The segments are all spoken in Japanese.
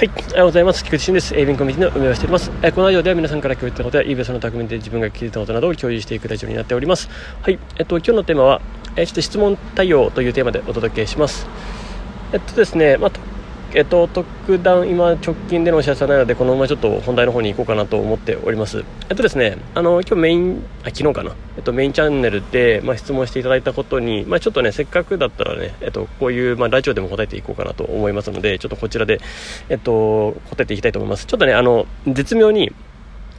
はい、おはようございます。菊池俊です。エイビンコミュニティの運営をしております。えこのラジオでは皆さんから共有したことや、イーベスの匠で自分が気づいたことなどを共有していくラジオになっております。はい、えっと、今日のテーマは、えちょっと質問対応というテーマでお届けします。えっとですね、まあ、えっと、特段今直近でのお知らせはないのでこのままちょっと本題の方に行こうかなと思っております。えっとですねあの今日メインあ昨日かな、えっと、メインチャンネルで、まあ、質問していただいたことに、まあ、ちょっとねせっかくだったらね、えっと、こういう、まあ、ラジオでも答えていこうかなと思いますのでちょっとこちらで、えっと、答えていきたいと思います。ちょっとねあの絶妙に、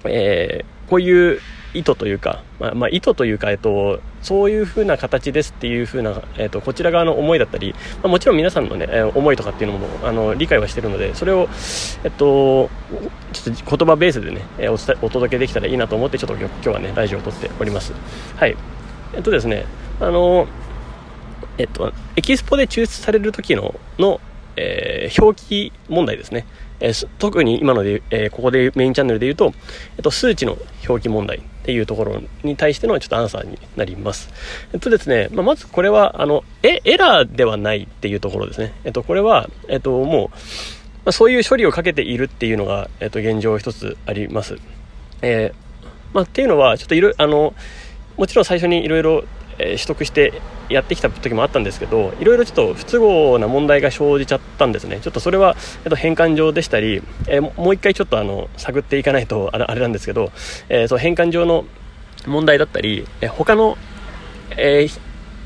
えー、こういう意図というか、まあ、まあ、意図というか、えっと、そういう風な形ですっていう風な、えっと、こちら側の思いだったり、まあ、もちろん皆さんのね、え思いとかっていうのも、あの、理解はしてるので、それを、えっと、ちょっと言葉ベースでね、えお伝え、お届けできたらいいなと思って、ちょっと今日はね、ラジオを撮っております。はい。えっとですね、あの、えっと、エキスポで抽出される時の、の、えー、表記問題ですね。えー、特に今ので、えー、ここでメインチャンネルで言うと、えっと、数値の表記問題っていうところに対してのちょっとアンサーになります。えっとですね、まあ、まずこれは、あの、え、エラーではないっていうところですね。えっと、これは、えっと、もう、まあ、そういう処理をかけているっていうのが、えっと、現状一つあります。えー、まあ、っていうのは、ちょっといろ、あの、もちろん最初にいろいろ取得してやってきた時もあったんですけどいろいろちょっと不都合な問題が生じちゃったんですね。ちょっとそれは、えっと、変換上でしたり、え、もう一回ちょっとあの探っていかないとあれなんですけど、えー、その変換上の問題だったり、え、他の、え、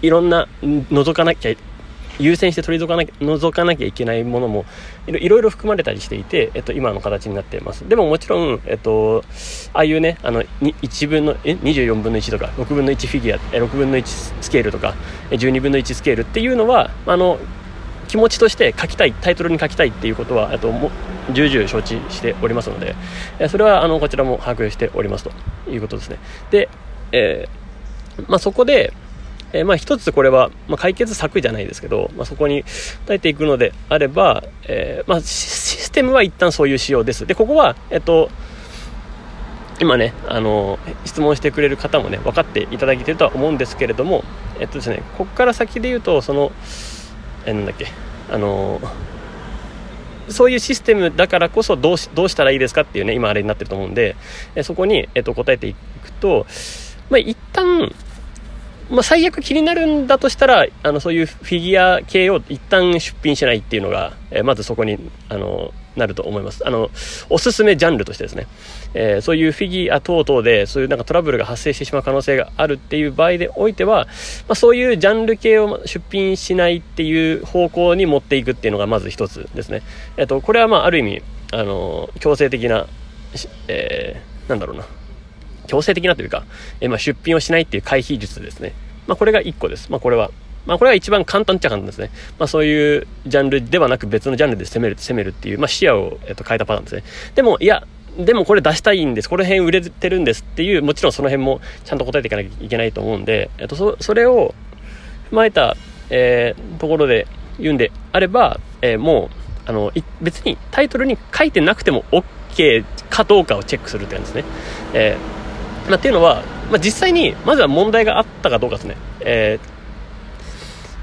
いろんな覗かなきゃ優先して取り除かな除かなきゃいけないものもいろいろ含まれたりしていて、えっと、今の形になっています。でももちろん、えっと、ああいうね、あの、1分の、え、24分の1とか、6分の1フィギュア、え、6分の1スケールとか、12分の1スケールっていうのは、あの、気持ちとして書きたい、タイトルに書きたいっていうことは、えっと、も重々承知しておりますので、それは、あの、こちらも把握しておりますということですね。で、えー、まあ、そこで、えー、まあ一つこれは、まあ、解決策じゃないですけど、まあ、そこに耐えていくのであれば、えー、まあ、システムは一旦そういう仕様です。で、ここは、えっと、今ね、あの、質問してくれる方もね、分かっていただけてるとは思うんですけれども、えっとですね、ここから先で言うと、その、えなんだっけ、あの、そういうシステムだからこそどうしどうしたらいいですかっていうね、今あれになってると思うんで、えそこに、えっと、答えていくと、まあ、一旦、まあ、最悪気になるんだとしたら、あの、そういうフィギュア系を一旦出品しないっていうのが、えー、まずそこに、あの、なると思います。あの、おすすめジャンルとしてですね、えー、そういうフィギュア等々で、そういうなんかトラブルが発生してしまう可能性があるっていう場合でおいては、まあ、そういうジャンル系を出品しないっていう方向に持っていくっていうのがまず一つですね。えっ、ー、と、これはまあ、ある意味、あの、強制的な、えー、なんだろうな、強制的なというか、えまあ、出品をしないっていう回避術ですね。まあ、これが1個です。まあ、これは。まあ、これが一番簡単っちゃ簡単ですね。まあ、そういうジャンルではなく別のジャンルで攻める、攻めるっていう、まあ、視野を、えっと、変えたパターンですね。でも、いや、でもこれ出したいんです。この辺売れてるんですっていう、もちろんその辺もちゃんと答えていかなきゃいけないと思うんで、えっと、そ、それを踏まえた、えー、ところで言うんであれば、えー、もう、あの、別にタイトルに書いてなくても OK かどうかをチェックするって感じですね。えーまあ、っていうのは、まあ、実際にまずは問題があったかどうかですね、え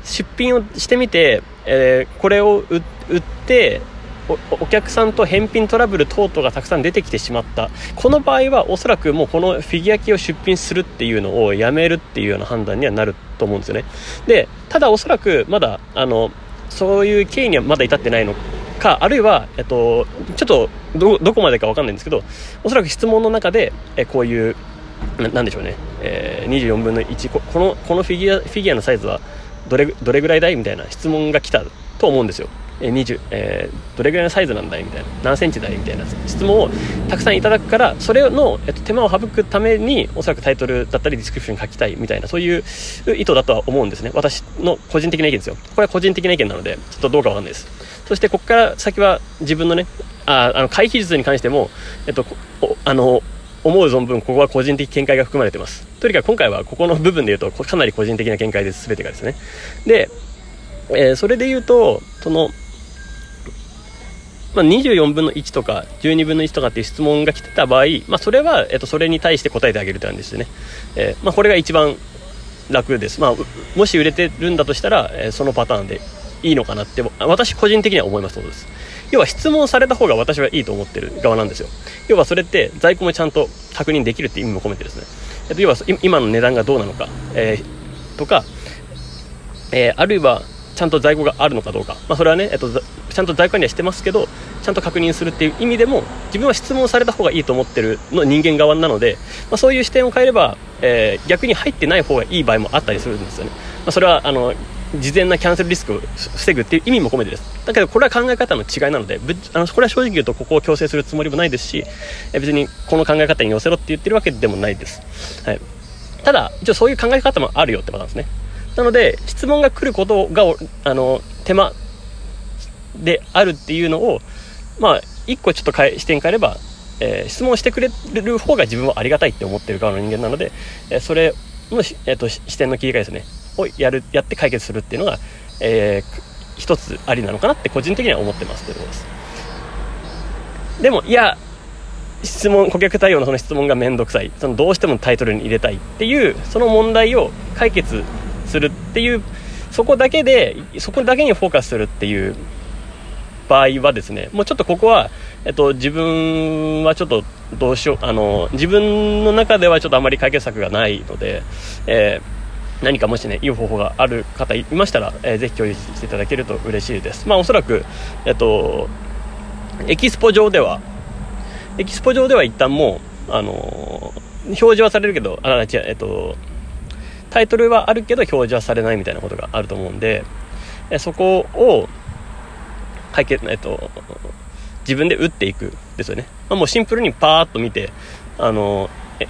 ー、出品をしてみて、えー、これを売ってお客さんと返品トラブル等々がたくさん出てきてしまった。この場合はおそらくもうこのフィギュア機を出品するっていうのをやめるっていうような判断にはなると思うんですよね。でただおそらくまだあのそういう経緯にはまだ至ってないのか、あるいは、えっと、ちょっとど、こまでかわかんないんですけど、おそらく質問の中で、えこういう、なんでしょうね、えー、24分の1こ、この、このフィギュア、フィギュアのサイズはどれ、どれぐらいだいみたいな質問が来たと思うんですよ。えー、20、えー、どれぐらいのサイズなんだいみたいな、何センチだいみたいな質問をたくさんいただくから、それの、えっと、手間を省くために、おそらくタイトルだったりディスクリプション書きたいみたいな、そういう意図だとは思うんですね。私の個人的な意見ですよ。これは個人的な意見なので、ちょっとどうかわかんないです。そしてここから先は自分のね、ああの回避術に関しても、えっと、あの、思う存分、ここは個人的見解が含まれてます。とにかく今回はここの部分で言うと、かなり個人的な見解です、全てがですね。で、えー、それで言うと、その、まあ、24分の1とか12分の1とかっていう質問が来てた場合、まあ、それは、えっと、それに対して答えてあげるという感じですね。えー、まあ、これが一番楽です。まあ、もし売れてるんだとしたら、えー、そのパターンでいいのかなって、私個人的には思いますとです。要は質問された方が私はいいと思ってる側なんですよ。要はそれって在庫もちゃんと確認できるって意味も込めてですね、えっと、要は今の値段がどうなのか、えー、とか、えー、あるいはちゃんと在庫があるのかどうか、まあ、それはね、えっと、ちゃんと在庫にはしてますけどちゃんと確認するっていう意味でも自分は質問された方がいいと思ってるの人間側なので、まあ、そういう視点を変えれば、えー、逆に入ってない方がいい場合もあったりするんですよね、まあ、それはあの事前なキャンセルリスクを防ぐっていう意味も込めてです。だけどこれは考え方の違いなのであのこれは正直言うとここを強制するつもりもないですし別にこの考え方に寄せろって言ってるわけでもないです、はい、ただ一応そういう考え方もあるよってことなんですね。なので質問が来ることがあの手間であるっていうのをまあ一個ちょっと視点変えれば、えー、質問してくれる方が自分はありがたいって思ってる側の人間なので、えー、それの、えーと、視点の切り替えですね。をやるやって解決するっていうのが、えー、一つありなのかなって個人的には思ってますということです。でもいや質問顧客対応のその質問が面倒くさい。そのどうしてもタイトルに入れたいっていうその問題を解決するっていうそこだけでそこだけにフォーカスするっていう場合はですねもうちょっとここは、えっと、自分はちょっとどうしようあの自分の中ではちょっとあまり解決策がないので、えー何かもしね、いい方法がある方いましたら、えー、ぜひ共有していただけると嬉しいです。まあおそらく、えっと、エキスポ上では、エキスポ上では一旦もう、あのー、表示はされるけど、あら、違う、えっと、タイトルはあるけど表示はされないみたいなことがあると思うんで、えそこを解決、えっと、自分で打っていくですよね。まあ、もうシンプルにパーッと見て、あの、え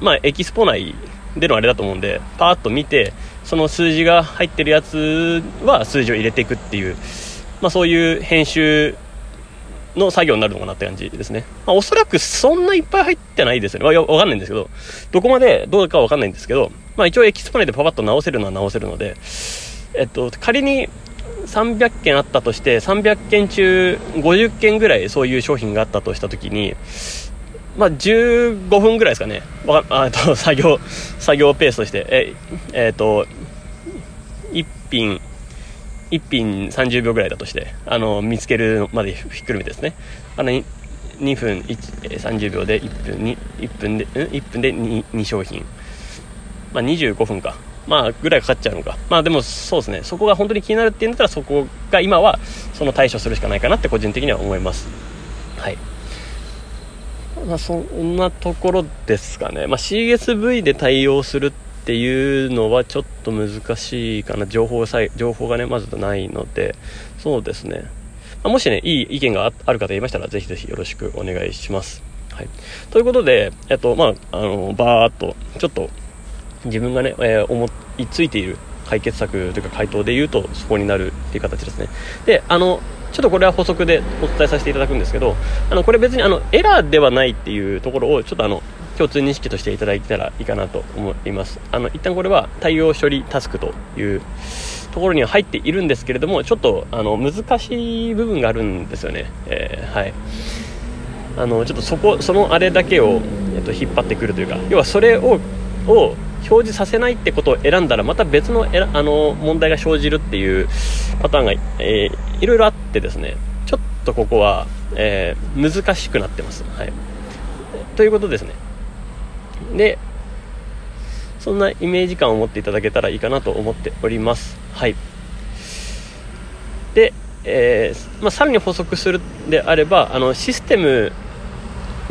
まあ、エキスポ内でのあれだと思うんで、パーッと見て、その数字が入ってるやつは数字を入れていくっていう、まあ、そういう編集の作業になるのかなって感じですね。まあ、おそらくそんないっぱい入ってないですよね。わ、わかんないんですけど、どこまでどうかわかんないんですけど、まあ一応エキスポ内でパパッと直せるのは直せるので、えっと、仮に300件あったとして、300件中50件ぐらいそういう商品があったとしたときに、まあ、15分ぐらいですかね。わあと、作業、作業ペースとして。え、えっ、ー、と、1品、1品30秒ぐらいだとして、あの、見つけるまでひっくるめてですね。あの、2分30秒で1分に、1分で、?1 分で 2, 2商品。まあ、25分か。まあ、ぐらいかかっちゃうのか。まあ、でも、そうですね。そこが本当に気になるっていうんだったら、そこが今は、その対処するしかないかなって個人的には思います。はい。まあ、そんなところですかね。まあ、CSV で対応するっていうのはちょっと難しいかな。情報さえ、情報がね、まずないので、そうですね。まあ、もしね、いい意見がある方いましたら、ぜひぜひよろしくお願いします。はい。ということで、えっと、まあ、あの、バーっと、ちょっと、自分がね、えー、思いついている解決策というか回答で言うとそこになるっていう形ですね。であのちょっとこれは補足でお伝えさせていただくんですけどあのこれ別にあのエラーではないっていうところをちょっとあの共通認識としていただいたらいいかなと思います。あの一旦これは対応処理タスクというところには入っているんですけれどもちょっとあの難しい部分があるんですよね、えー、はい。あのちょっとそこそのあれだけを、えっと、引っ張ってくるというか要はそれをを表示させないってことを選んだらまた別のえあの問題が生じるっていうパターンが、えー、いろいろあってですねちょっとここは、えー、難しくなってます、はい、ということですね。でそんなイメージ感を持っていただけたらいいかなと思っております。はい。で、えーまあ、さらに補足するであればあのシステム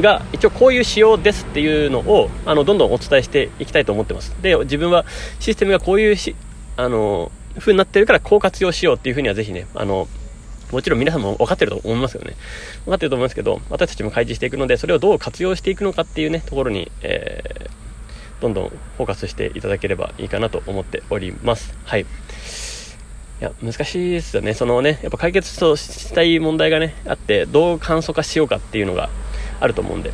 が一応こういう仕様ですっていうのをあのどんどんお伝えしていきたいと思ってますで自分はシステムがこういうしあの風になってるからこう活用しようっていうふうにはぜひねあのもちろん皆さんも分かってると思いますよね。分かってると思いますけど、私たちも開示していくので、それをどう活用していくのかっていうね、ところに、えー、どんどんフォーカスしていただければいいかなと思っております。はい。いや、難しいですよね。そのね、やっぱ解決したい問題がね、あって、どう簡素化しようかっていうのが、あると思うんで、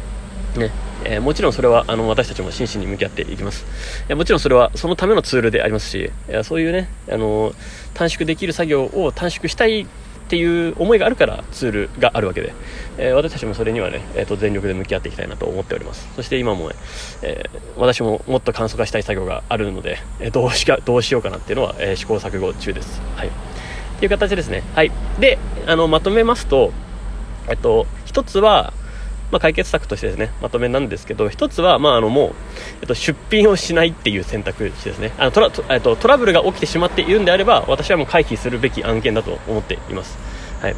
ね。えー、もちろんそれはあの私たちも真摯に向き合っていきます、えー、もちろんそれはそのためのツールでありますし、えそういうね、あの短縮できる作業を短縮したいっていう思いがあるからツールがあるわけで、え私たちもそれにはね、えーと、全力で向き合っていきたいなと思っております。そして今もね、え私ももっと簡素化したい作業があるので、えどうしかどうしようかなっていうのは、え試行錯誤中です。はい。っていう形ですね。はい。であのまとめますとえっと、一つは、まあ、解決策としてですね、まとめなんですけど、一つは、まあ、あの、もう、えっと、出品をしないっていう選択肢ですね。あのトラえっと、トラブルが起きてしまっているんであれば、私はもう回避するべき案件だと思っています。はい。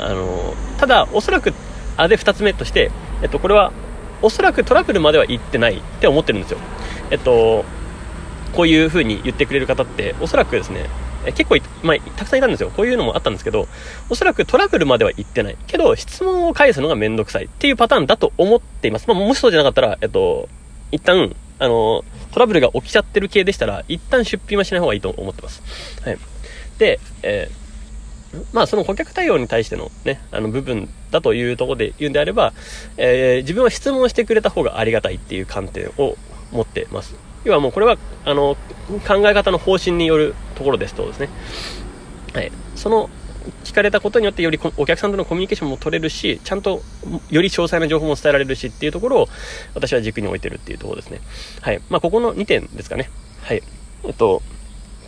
あの、ただ、おそらく、あれ二つ目として、えっと、これは、おそらくトラブルまでは行ってないって思ってるんですよ。えっと、こういう風に言ってくれる方って、おそらくですね、え結構まあ、たくさんいたんですよ。こういうのもあったんですけど、おそらくトラブルまでは行ってない。けど、質問を返すのがめんどくさいっていうパターンだと思っています。まあ、もしそうじゃなかったら、えっと、一旦、あの、トラブルが起きちゃってる系でしたら、一旦出品はしない方がいいと思ってます。はい。で、えー、まあ、その顧客対応に対してのね、あの部分だというところで言うんであれば、えー、自分は質問してくれた方がありがたいっていう観点を持ってます。要はもうこれは、あの、考え方の方針によるところですとですね、はい。その、聞かれたことによってよりお客さんとのコミュニケーションも取れるし、ちゃんとより詳細な情報も伝えられるしっていうところを私は軸に置いてるっていうところですね。はい。まあ、ここの2点ですかね。はい。えっと、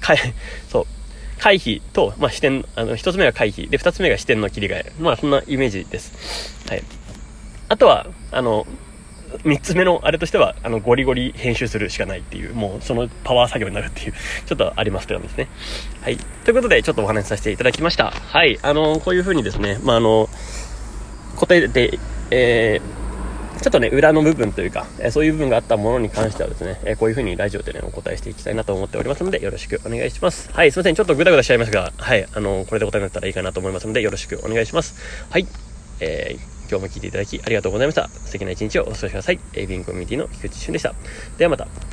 か、そう。回避と、まあ、視点、あの、一つ目が回避。で、二つ目が視点の切り替え。まあ、そんなイメージです。はい。あとは、あの、3つ目のあれとしては、あの、ゴリゴリ編集するしかないっていう、もうそのパワー作業になるっていう、ちょっとありますというですね。はい。ということで、ちょっとお話しさせていただきました。はい。あの、こういう風にですね、まあ、あの、答えて、えー、ちょっとね、裏の部分というか、えそういう部分があったものに関してはですね、えこういう風にラジオでね、お答えしていきたいなと思っておりますので、よろしくお願いします。はい、すいません。ちょっとグダグダしちゃいましたが、はい、あの、これで答えになったらいいかなと思いますので、よろしくお願いします。はい。えー今日も聞いていただきありがとうございました。素敵な一日をお過ごしください。エイビンコミュニティの菊池俊でした。ではまた。